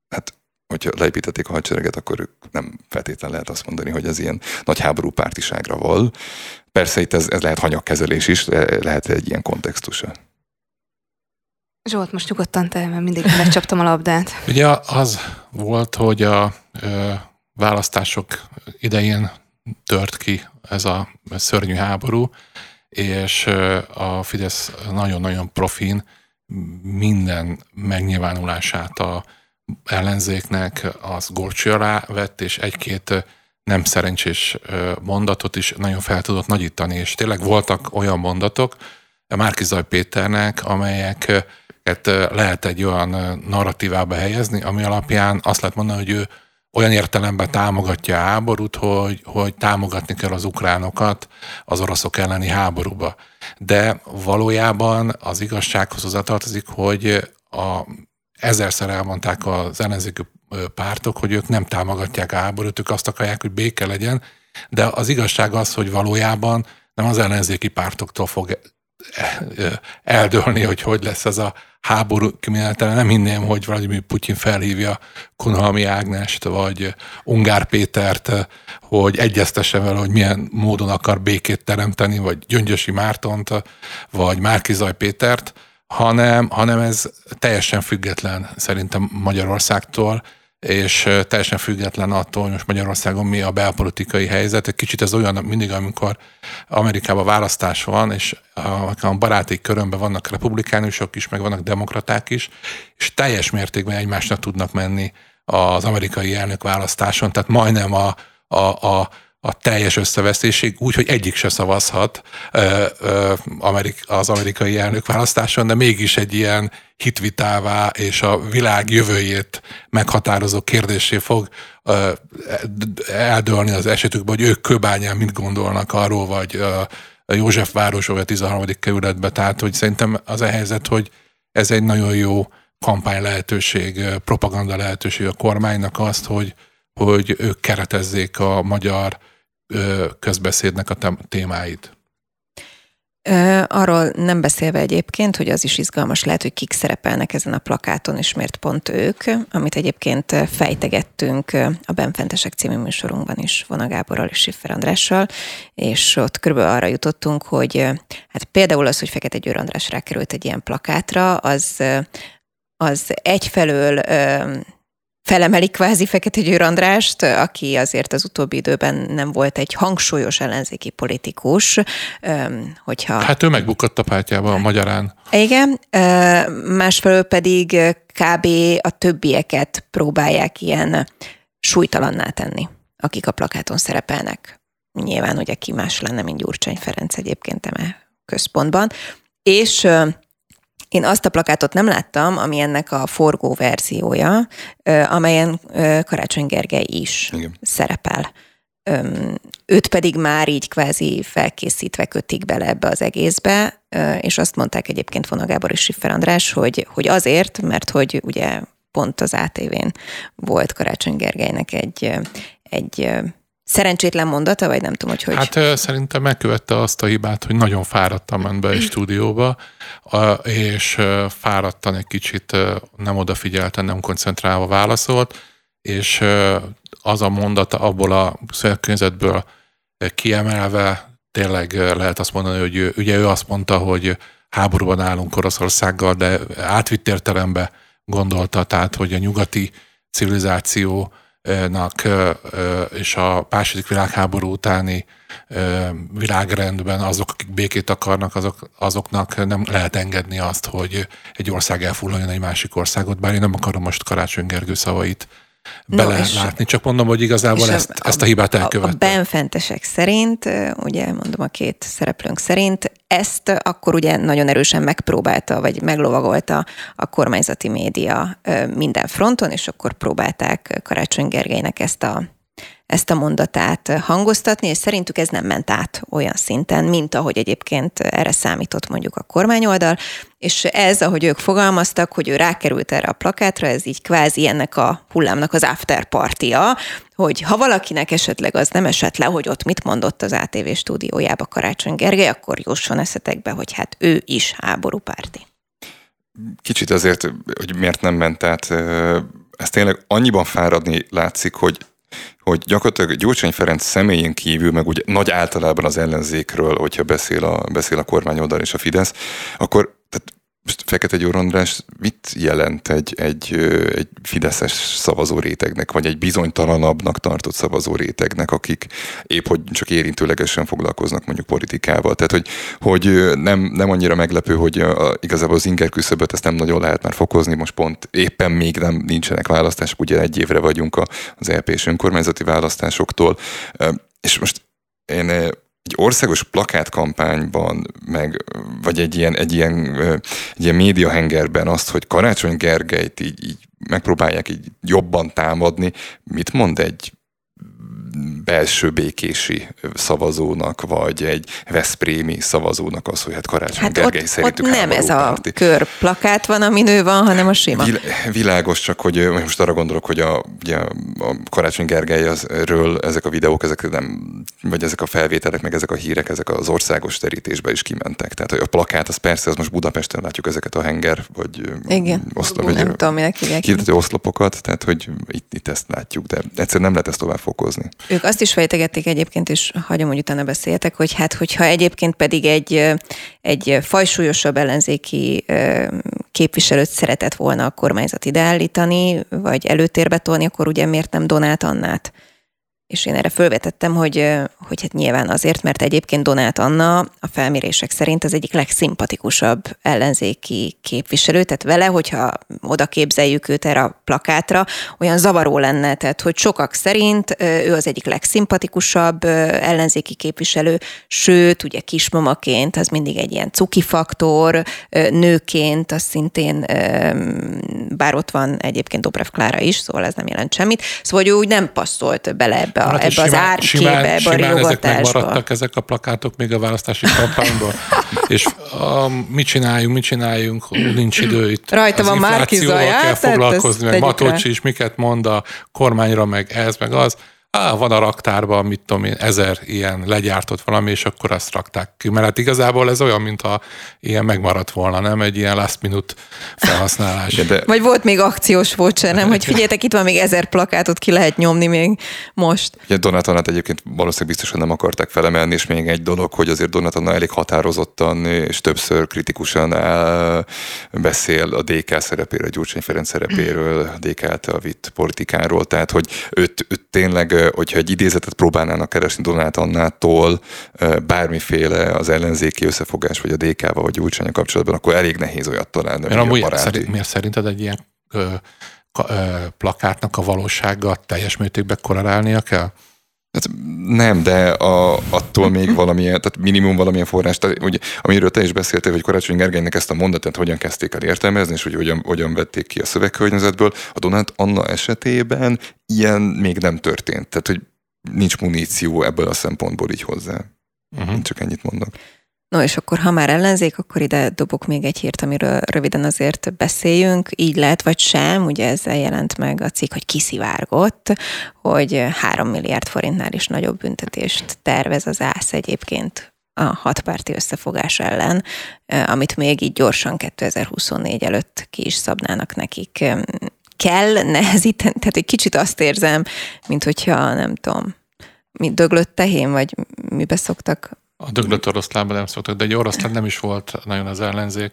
hát hogyha leépítették a hadsereget, akkor ők nem feltétlenül lehet azt mondani, hogy ez ilyen nagy háború pártiságra val. Persze itt ez, ez lehet hanyagkezelés is, lehet egy ilyen kontextusa. Zsolt, most nyugodtan te, mert mindig lecsaptam a labdát. Ugye az volt, hogy a ö, választások idején tört ki ez a szörnyű háború, és a Fidesz nagyon-nagyon profin minden megnyilvánulását a ellenzéknek az gorcső alá vett, és egy-két nem szerencsés mondatot is nagyon fel tudott nagyítani, és tényleg voltak olyan mondatok Márkizaj Péternek, amelyek lehet egy olyan narratívába helyezni, ami alapján azt lehet mondani, hogy ő olyan értelemben támogatja a háborút, hogy, hogy támogatni kell az ukránokat az oroszok elleni háborúba. De valójában az igazsághoz hozzátartozik, hogy a, ezerszer elmondták az ellenzékű pártok, hogy ők nem támogatják háborút, ők azt akarják, hogy béke legyen, de az igazság az, hogy valójában nem az ellenzéki pártoktól fog eldőlni, hogy hogy lesz ez a háború kimenetele. Nem hinném, hogy Vladimir Putyin felhívja Kunhalmi Ágnest, vagy Ungár Pétert, hogy egyeztesse vele, hogy milyen módon akar békét teremteni, vagy Gyöngyösi Mártont, vagy Márkizaj Pétert, hanem, hanem ez teljesen független szerintem Magyarországtól, és teljesen független attól, hogy most Magyarországon mi a belpolitikai helyzet. Egy kicsit ez olyan mindig, amikor Amerikában választás van, és a baráti körömben vannak republikánusok is, meg vannak demokraták is, és teljes mértékben egymásnak tudnak menni az amerikai elnök választáson, tehát majdnem a, a, a a teljes összevesztésig, úgy, hogy egyik se szavazhat az amerikai elnökválasztáson, de mégis egy ilyen hitvitává és a világ jövőjét meghatározó kérdésé fog eldőlni az esetükben, hogy ők köbányán mit gondolnak arról, vagy a József város, vagy a 13. kerületben. Tehát, hogy szerintem az a helyzet, hogy ez egy nagyon jó kampány lehetőség, propaganda lehetőség a kormánynak azt, hogy, hogy ők keretezzék a magyar közbeszédnek a témáit. Arról nem beszélve egyébként, hogy az is izgalmas lehet, hogy kik szerepelnek ezen a plakáton, és miért pont ők, amit egyébként fejtegettünk a Benfentesek című műsorunkban is Vona Gáborral és Siffer Andrással, és ott körülbelül arra jutottunk, hogy hát például az, hogy Fekete Győr András rákerült egy ilyen plakátra, az, az egyfelől felemeli kvázi Fekete Győr Andrást, aki azért az utóbbi időben nem volt egy hangsúlyos ellenzéki politikus, hogyha... Hát ő megbukott a pártjába a magyarán. Igen, másfelől pedig kb. a többieket próbálják ilyen súlytalanná tenni, akik a plakáton szerepelnek. Nyilván ugye ki más lenne, mint Gyurcsány Ferenc egyébként eme központban. És én azt a plakátot nem láttam, ami ennek a forgó verziója, amelyen Karácsony Gergely is Igen. szerepel. Őt pedig már így kvázi felkészítve kötik bele ebbe az egészbe, és azt mondták egyébként Fona Gábor és Siffer András, hogy, hogy azért, mert hogy ugye pont az ATV-n volt Karácsony Gergelynek egy, egy szerencsétlen mondata, vagy nem tudom, hogy hogy... Hát szerintem megkövette azt a hibát, hogy nagyon fáradtan ment be egy stúdióba, és fáradtan egy kicsit nem odafigyelten, nem koncentrálva válaszolt, és az a mondata abból a szövegkörnyezetből kiemelve tényleg lehet azt mondani, hogy ugye ő azt mondta, hogy háborúban állunk Oroszországgal, de átvitt értelembe gondolta, tehát hogy a nyugati civilizáció nak és a második világháború utáni világrendben azok, akik békét akarnak, azok, azoknak nem lehet engedni azt, hogy egy ország elfullaljon egy másik országot, bár én nem akarom most Karácsony Gergő szavait belelátni, no, csak mondom, hogy igazából ezt, a, ezt a hibát elkövette. A benfentesek szerint, ugye mondom a két szereplőnk szerint, ezt akkor ugye nagyon erősen megpróbálta, vagy meglovagolta a kormányzati média minden fronton, és akkor próbálták Karácsony Gergelynek ezt a ezt a mondatát hangoztatni, és szerintük ez nem ment át olyan szinten, mint ahogy egyébként erre számított mondjuk a kormányoldal, és ez, ahogy ők fogalmaztak, hogy ő rákerült erre a plakátra, ez így kvázi ennek a hullámnak az after partia, hogy ha valakinek esetleg az nem esett le, hogy ott mit mondott az ATV stúdiójába Karácsony Gergely, akkor jusson eszetekbe, hogy hát ő is háborúpárti. Kicsit azért, hogy miért nem ment át, ez tényleg annyiban fáradni látszik, hogy hogy gyakorlatilag Gyurcsány Ferenc személyén kívül, meg úgy nagy általában az ellenzékről, hogyha beszél a, beszél a kormányoldal és a Fidesz, akkor most Fekete Győr András mit jelent egy, egy, egy fideszes szavazó rétegnek, vagy egy bizonytalanabbnak tartott szavazó rétegnek, akik épp hogy csak érintőlegesen foglalkoznak mondjuk politikával. Tehát, hogy, hogy nem, nem annyira meglepő, hogy a, igazából az inger küszöböt ezt nem nagyon lehet már fokozni, most pont éppen még nem nincsenek választások, ugye egy évre vagyunk az EP és önkormányzati választásoktól, és most én egy országos plakátkampányban, meg, vagy egy ilyen, egy ilyen, egy ilyen médiahengerben azt, hogy Karácsony Gergelyt így, így megpróbálják így jobban támadni, mit mond egy belső békési szavazónak, vagy egy Veszprémi szavazónak az, hogy hát Karácsony hát Gergely ott, szerintük ott nem ez a párti. körplakát van, ami nő van, hanem a sima. Vil, világos, csak hogy most arra gondolok, hogy a, ugye, a Karácsony Gergelyről ezek a videók, ezek nem, vagy ezek a felvételek, meg ezek a hírek, ezek az országos terítésbe is kimentek. Tehát a plakát, az persze, az most Budapesten látjuk ezeket a henger, vagy Igen, oszlop, vagy nem tudom, minek hívják. oszlopokat, tehát hogy itt, itt ezt látjuk, de egyszerűen nem lehet ezt tovább fokozni. Ők azt is fejtegették egyébként, és hagyom, hogy utána beszéltek, hogy hát, hogyha egyébként pedig egy, egy fajsúlyosabb ellenzéki képviselőt szeretett volna a kormányzat ideállítani, vagy előtérbe tolni, akkor ugye miért nem Donát Annát? És én erre fölvetettem, hogy, hogy hát nyilván azért, mert egyébként Donát Anna a felmérések szerint az egyik legszimpatikusabb ellenzéki képviselő, tehát vele, hogyha oda képzeljük őt erre a plakátra, olyan zavaró lenne, tehát hogy sokak szerint ő az egyik legszimpatikusabb ellenzéki képviselő, sőt, ugye kismamaként az mindig egy ilyen cuki faktor, nőként az szintén, bár ott van egyébként Dobrev Klára is, szóval ez nem jelent semmit, szóval hogy ő úgy nem passzolt bele ebbe a, hát ebbe simán, az árkébe, simán, ebbe a simán ezek megmaradtak ezek a plakátok még a választási kampányban. és a, mit csináljunk, mit csináljunk, nincs idő itt. Rajta van már kell foglalkozni, meg Matolcsi is miket mond a kormányra, meg ez, meg az á, van a raktárban, mit tudom én, ezer ilyen legyártott valami, és akkor azt rakták ki. Mert hát igazából ez olyan, mint ha ilyen megmaradt volna, nem? Egy ilyen last minute felhasználás. De... Vagy volt még akciós voucher, nem? Hogy figyeljetek, itt van még ezer plakátot, ki lehet nyomni még most. Ugye Donatanát egyébként valószínűleg biztosan nem akarták felemelni, és még egy dolog, hogy azért Donatana elég határozottan és többször kritikusan beszél a DK szerepéről, a Gyurcsány Ferenc szerepéről, a DK által vitt politikáról, tehát hogy őt, őt tényleg hogyha egy idézetet próbálnának keresni Donát Annától bármiféle az ellenzéki összefogás, vagy a DK-val, vagy Gyurcsánya kapcsolatban, akkor elég nehéz olyat találni. Mert amúgy szerint, miért szerinted egy ilyen ö, ö, plakátnak a valósággal teljes mértékben korrelálnia kell? Hát nem, de a, attól még valamilyen, tehát minimum valamilyen forrás, tehát, ugye, amiről te is beszéltél, hogy Karácsony Gergelynek ezt a mondatot hogyan kezdték el értelmezni, és hogy hogyan, hogyan vették ki a szövegkörnyezetből. A Donát Anna esetében ilyen még nem történt, tehát hogy nincs muníció ebből a szempontból így hozzá. Uh-huh. Csak ennyit mondok. No, és akkor ha már ellenzék, akkor ide dobok még egy hírt, amiről röviden azért beszéljünk. Így lehet, vagy sem, ugye ezzel jelent meg a cikk, hogy kiszivárgott, hogy 3 milliárd forintnál is nagyobb büntetést tervez az ÁSZ egyébként a hatpárti összefogás ellen, amit még így gyorsan 2024 előtt ki is szabnának nekik. Kell nehezíteni, tehát egy kicsit azt érzem, mint hogyha nem tudom, mi döglött tehén, vagy mibe szoktak a döglött oroszlánban nem szoktak, de egy oroszlán nem is volt nagyon az ellenzék.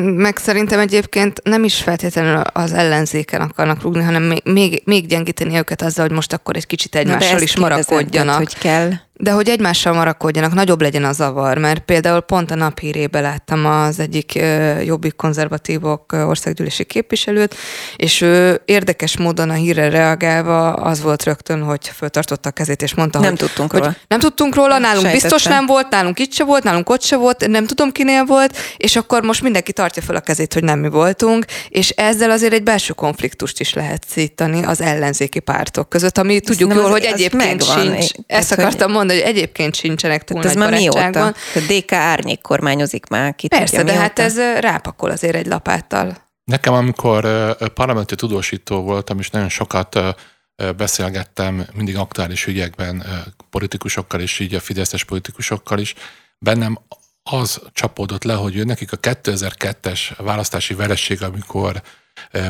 Meg szerintem egyébként nem is feltétlenül az ellenzéken akarnak rúgni, hanem még, még, még gyengíteni őket azzal, hogy most akkor egy kicsit egymással is marakodjanak. hogy kell. De hogy egymással marakodjanak, nagyobb legyen a zavar, mert például pont a naphírébe láttam az egyik jobbik konzervatívok országgyűlési képviselőt, és ő érdekes módon a hírre reagálva az volt rögtön, hogy föltartotta a kezét, és mondta, nem hogy, tudtunk hogy róla. nem tudtunk róla, nálunk Sejtettem. biztos nem volt, nálunk itt se volt, nálunk ott se volt, nem tudom kinél volt, és akkor most mindenki tartja fel a kezét, hogy nem mi voltunk, és ezzel azért egy belső konfliktust is lehet szítani az ellenzéki pártok között, ami tudjuk jól, hogy egyébként sincs. Ezt akartam mondani, mondani, hogy egyébként sincsenek túl Tehát nagy ez már mióta? A DK árnyék kormányozik már. Ki Persze, tudja, de hát ez rápakol azért egy lapáttal. Nekem, amikor parlamenti tudósító voltam, és nagyon sokat beszélgettem mindig aktuális ügyekben politikusokkal, és így a fideszes politikusokkal is, bennem az csapódott le, hogy ő nekik a 2002-es választási vereség, amikor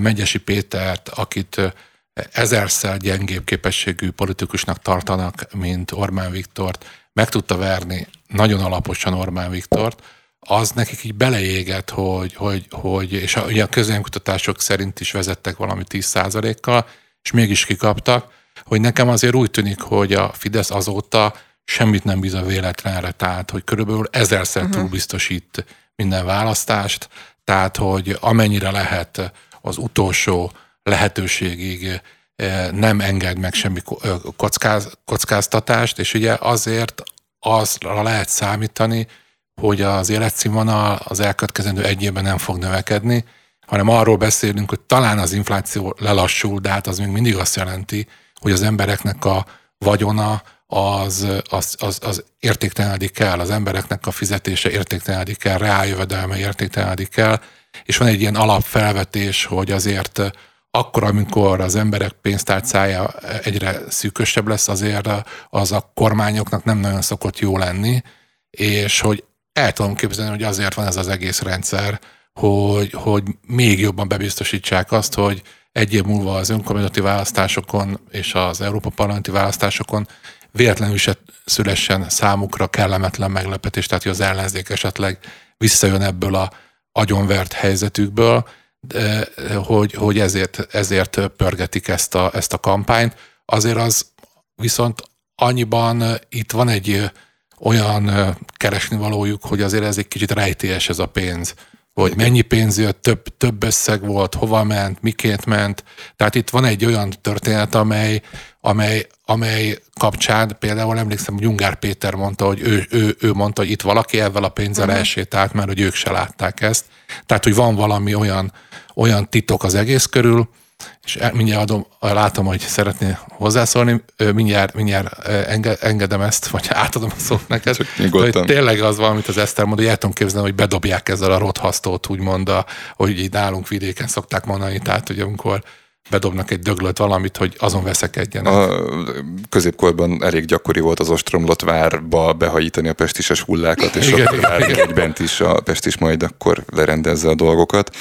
Megyesi Pétert, akit ezerszer gyengébb képességű politikusnak tartanak, mint Orbán Viktort, meg tudta verni nagyon alaposan Orbán Viktort, az nekik így beleégett, hogy, hogy, hogy és a, ugye a közönkutatások szerint is vezettek valami 10%-kal, és mégis kikaptak, hogy nekem azért úgy tűnik, hogy a Fidesz azóta semmit nem bíz a véletlenre, tehát hogy körülbelül ezerszer uh-huh. túl biztosít minden választást, tehát hogy amennyire lehet az utolsó lehetőségig eh, nem enged meg semmi kockáz, kockáztatást, és ugye azért azra lehet számítani, hogy az életszínvonal az elkövetkezendő egy évben nem fog növekedni, hanem arról beszélünk, hogy talán az infláció lelassul, de hát az még mindig azt jelenti, hogy az embereknek a vagyona az, az, az, az értéktelenedik el, az embereknek a fizetése értéktelenedik el, reáljövedelme értéktelenedik el, és van egy ilyen alapfelvetés, hogy azért akkor, amikor az emberek pénztárcája egyre szűkösebb lesz, azért az a kormányoknak nem nagyon szokott jó lenni, és hogy el tudom képzelni, hogy azért van ez az egész rendszer, hogy, hogy még jobban bebiztosítsák azt, hogy egy év múlva az önkormányzati választásokon és az Európa Parlamenti választásokon véletlenül se szülessen számukra kellemetlen meglepetés, tehát hogy az ellenzék esetleg visszajön ebből a agyonvert helyzetükből, hogy, hogy ezért, ezért pörgetik ezt a, ezt a kampányt. Azért az viszont annyiban itt van egy olyan keresni valójuk, hogy azért ez egy kicsit rejtélyes ez a pénz hogy mennyi pénz jött, több, több összeg volt, hova ment, miként ment. Tehát itt van egy olyan történet, amely, amely, amely kapcsán például emlékszem, hogy Ungár Péter mondta, hogy ő, ő, ő mondta, hogy itt valaki ezzel a pénzzel uh-huh. elsétált, mert hogy ők se látták ezt. Tehát, hogy van valami olyan, olyan titok az egész körül, és mindjárt adom, látom, hogy szeretné hozzászólni, mindjárt, mindjárt engedem ezt, vagy átadom a szót neked. Hogy tényleg az van, amit az Eszter mond, hogy el tudom képzelni, hogy bedobják ezzel a rothasztót, úgymond, a, hogy így nálunk vidéken szokták mondani, tehát hogy amikor bedobnak egy döglött valamit, hogy azon veszekedjenek. A középkorban elég gyakori volt az ostromlott várba behajítani a pestises hullákat, és igen, akkor igen, igen. bent is a pestis majd akkor lerendezze a dolgokat.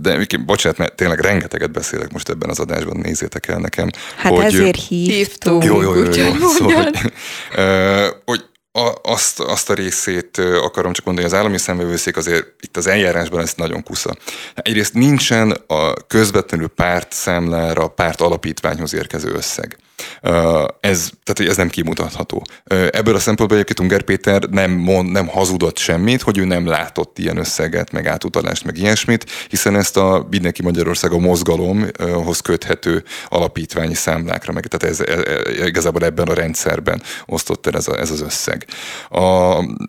De bocsánat, mert tényleg rengeteget beszélek most ebben az adásban, nézzétek el nekem. Hát hogy, ezért hívtunk. Jó, jó, jó, jó, jó. Szóval, hogy, hogy a, azt, azt a részét akarom csak mondani, az állami szemvevőszék azért itt az eljárásban ez nagyon kusza. Egyrészt nincsen a közvetlenül párt számlára, párt alapítványhoz érkező összeg. Ez, tehát, ez nem kimutatható. Ebből a szempontból egyébként Unger Péter nem, mond, nem hazudott semmit, hogy ő nem látott ilyen összeget, meg átutalást, meg ilyesmit, hiszen ezt a Mindenki Magyarország a mozgalomhoz köthető alapítványi számlákra, meg tehát ez, ez, e, igazából ebben a rendszerben osztott el ez, a, ez az összeg. A,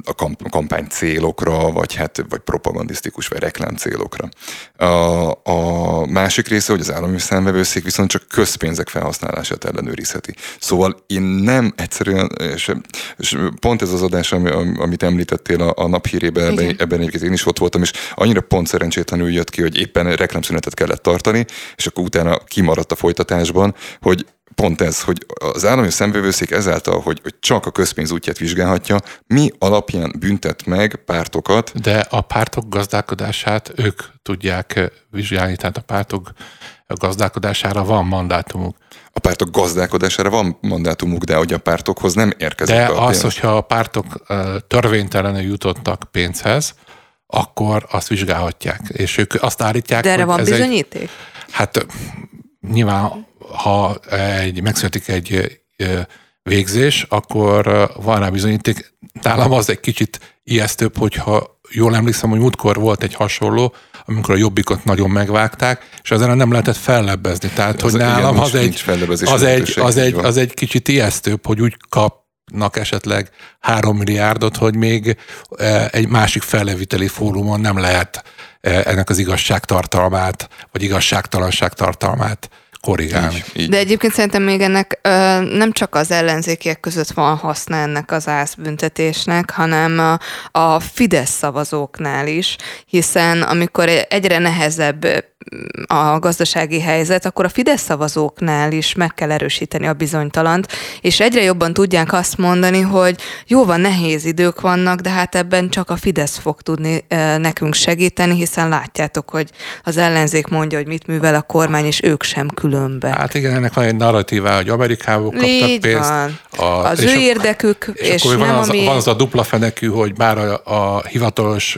a kampány célokra, vagy hát vagy propagandisztikus, vagy reklám célokra. A, a másik része, hogy az állami számvevőszék viszont csak közpénzek felhasználását ellenőr ellenőrizheti. Szóval én nem egyszerűen, és, és pont ez az adás, ami, amit említettél a, a naphírében, ebben, ebben egyébként én is ott voltam, és annyira pont szerencsétlenül jött ki, hogy éppen reklámszünetet kellett tartani, és akkor utána kimaradt a folytatásban, hogy pont ez, hogy az állami szemvevőszék ezáltal, hogy, hogy csak a közpénz útját vizsgálhatja, mi alapján büntet meg pártokat. De a pártok gazdálkodását ők tudják vizsgálni, tehát a pártok gazdálkodására van mandátumuk a pártok gazdálkodására van mandátumuk, de hogy a pártokhoz nem érkezik De a az, pénz. hogyha a pártok törvénytelenül jutottak pénzhez, akkor azt vizsgálhatják. És ők azt állítják, De erre van bizonyíték? Egy, hát nyilván, ha egy, megszületik egy végzés, akkor van rá bizonyíték. Nálam az egy kicsit ijesztőbb, hogyha jól emlékszem, hogy múltkor volt egy hasonló, amikor a jobbikot nagyon megvágták, és ezen nem lehetett fellebbezni. Tehát, az hogy nálam igen, az, egy, az, egy, az, egy, az egy kicsit ijesztőbb, hogy úgy kapnak esetleg három milliárdot, hogy még e, egy másik felleviteli fórumon nem lehet e, ennek az igazságtartalmát, vagy igazságtalanság tartalmát korrigálni. Így, így. De egyébként szerintem még ennek ö, nem csak az ellenzékiek között van haszna ennek az ászbüntetésnek, hanem a, a Fidesz szavazóknál is, hiszen amikor egyre nehezebb a gazdasági helyzet, akkor a Fidesz szavazóknál is meg kell erősíteni a bizonytalant, és egyre jobban tudják azt mondani, hogy jó van, nehéz idők vannak, de hát ebben csak a Fidesz fog tudni nekünk segíteni, hiszen látjátok, hogy az ellenzék mondja, hogy mit művel a kormány, és ők sem külön különbe. Hát igen, ennek van egy narratívá, hogy Amerikából kaptak Így pénzt. van. A, Az és ő érdekük, és, és, akkor nem van, az, ami... van az a dupla fenekű, hogy bár a, a hivatalos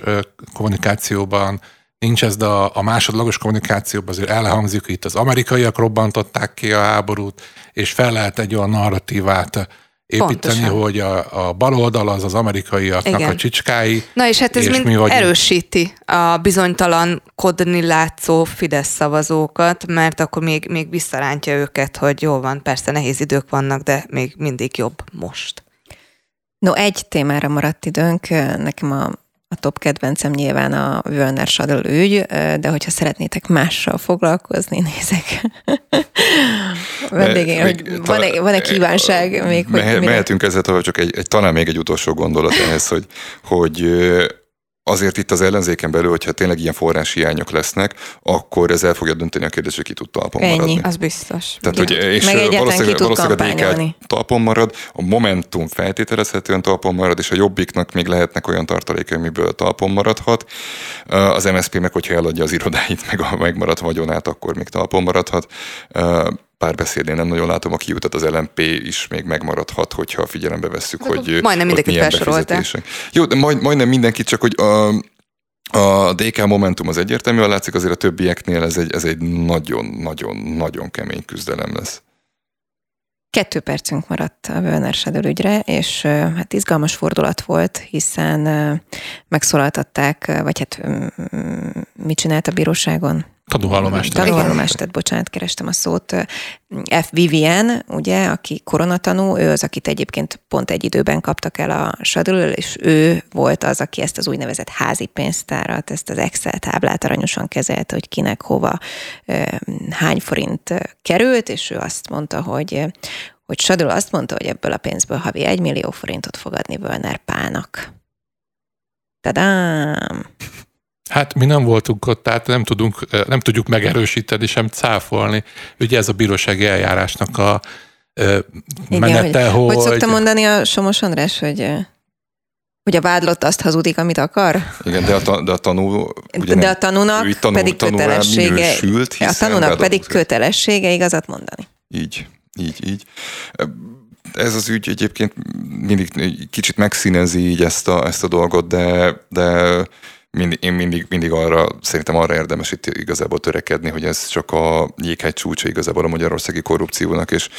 kommunikációban nincs ez, de a, a másodlagos kommunikációban azért elhangzik, hogy itt az amerikaiak robbantották ki a háborút, és fel lehet egy olyan narratívát építeni, Pontosan. hogy a, a baloldal az az amerikaiaknak Igen. a csicskái, Na és hát ez és mind mi vagyunk. erősíti a bizonytalankodni látszó Fidesz szavazókat, mert akkor még, még visszarántja őket, hogy jó van, persze nehéz idők vannak, de még mindig jobb most. No, egy témára maradt időnk, nekem a, a top kedvencem nyilván a Völner Sadl ügy, de hogyha szeretnétek mással foglalkozni, nézek. Vendégén, hogy van-e, van-e kívánság még, hogy Mehe, mehetünk ezzel tovább, csak egy, egy, talán még egy utolsó gondolat ehhez, hogy, hogy azért itt az ellenzéken belül, hogyha tényleg ilyen forráshiányok lesznek, akkor ez el fogja dönteni a kérdést, hogy ki tud talpon Ennyi. maradni. Az biztos. Tehát, hogy, és Meg valószínűleg, valószínűleg a. DK talpon marad, a Momentum feltételezhetően talpon marad, és a Jobbiknak még lehetnek olyan tartalékai, amiből talpon maradhat. Az MSZP meg, hogyha eladja az irodáit, meg a megmaradt vagyonát, akkor még talpon maradhat. Párbeszédén nem nagyon látom a kiutat, az LMP is még megmaradhat, hogyha figyelembe vesszük, hogy majdnem mindenkit befizetések. Jó, de majd, majdnem mindenkit, csak hogy a, a DK Momentum az egyértelműen látszik, azért a többieknél ez egy, ez egy nagyon-nagyon-nagyon kemény küzdelem lesz. Kettő percünk maradt a Völner Sadl ügyre, és hát izgalmas fordulat volt, hiszen megszólaltatták, vagy hát mm, mit csinált a bíróságon? Tanúvallomást. Tanulvallomást, tehát bocsánat, kerestem a szót. F. Vivian, ugye, aki koronatanú, ő az, akit egyébként pont egy időben kaptak el a sadről, és ő volt az, aki ezt az úgynevezett házi pénztárat, ezt az Excel táblát aranyosan kezelte, hogy kinek hova hány forint került, és ő azt mondta, hogy hogy Sadul azt mondta, hogy ebből a pénzből havi egy millió forintot fog adni Völner Pának. Tadám! Hát mi nem voltunk ott, tehát nem, tudunk, nem tudjuk megerősíteni, sem cáfolni. Ugye ez a bírósági eljárásnak a menete, hogy, hogy... hogy szokta mondani a Somos András, hogy, hogy a vádlott azt hazudik, amit akar? Igen, de a, ta- de a tanú... Ugye de a tanúnak tanul- pedig kötelessége, minősült, a tanúnak pedig kötelessége igazat mondani. Így, így, így. Ez az ügy egyébként mindig kicsit megszínezi így ezt a, ezt a dolgot, de, de mindig, én mindig, mindig arra, szerintem arra érdemes itt igazából törekedni, hogy ez csak a jéghegy csúcsa igazából a magyarországi korrupciónak, és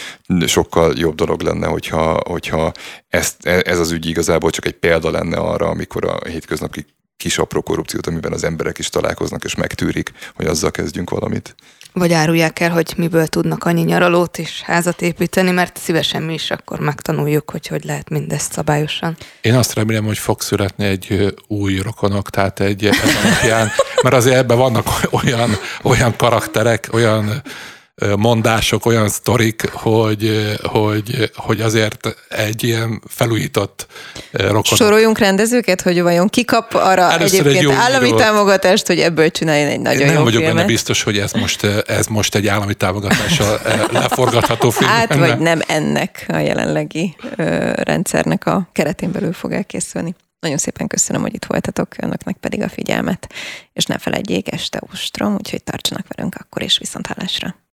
sokkal jobb dolog lenne, hogyha, hogyha ezt, ez az ügy igazából csak egy példa lenne arra, amikor a hétköznapi kis apró korrupciót, amiben az emberek is találkoznak és megtűrik, hogy azzal kezdjünk valamit. Vagy árulják el, hogy miből tudnak annyi nyaralót és házat építeni, mert szívesen mi is akkor megtanuljuk, hogy hogy lehet mindezt szabályosan. Én azt remélem, hogy fog születni egy új rokonok, tehát egy alapján, mert azért ebben vannak olyan, olyan karakterek, olyan mondások, olyan sztorik, hogy, hogy, hogy azért egy ilyen felújított ö, rokonok. Soroljunk rendezőket, hogy vajon ki kap arra Először egy egyébként jó állami írót. támogatást, hogy ebből csináljon egy nagyon Én nem jó vagyok filmet. benne biztos, hogy ez most, ez most egy állami támogatással leforgatható film. Hát, vagy nem ennek a jelenlegi rendszernek a keretén belül fog elkészülni. Nagyon szépen köszönöm, hogy itt voltatok, önöknek pedig a figyelmet, és ne felejtjék, este ostrom, úgyhogy tartsanak velünk akkor is viszont hallásra.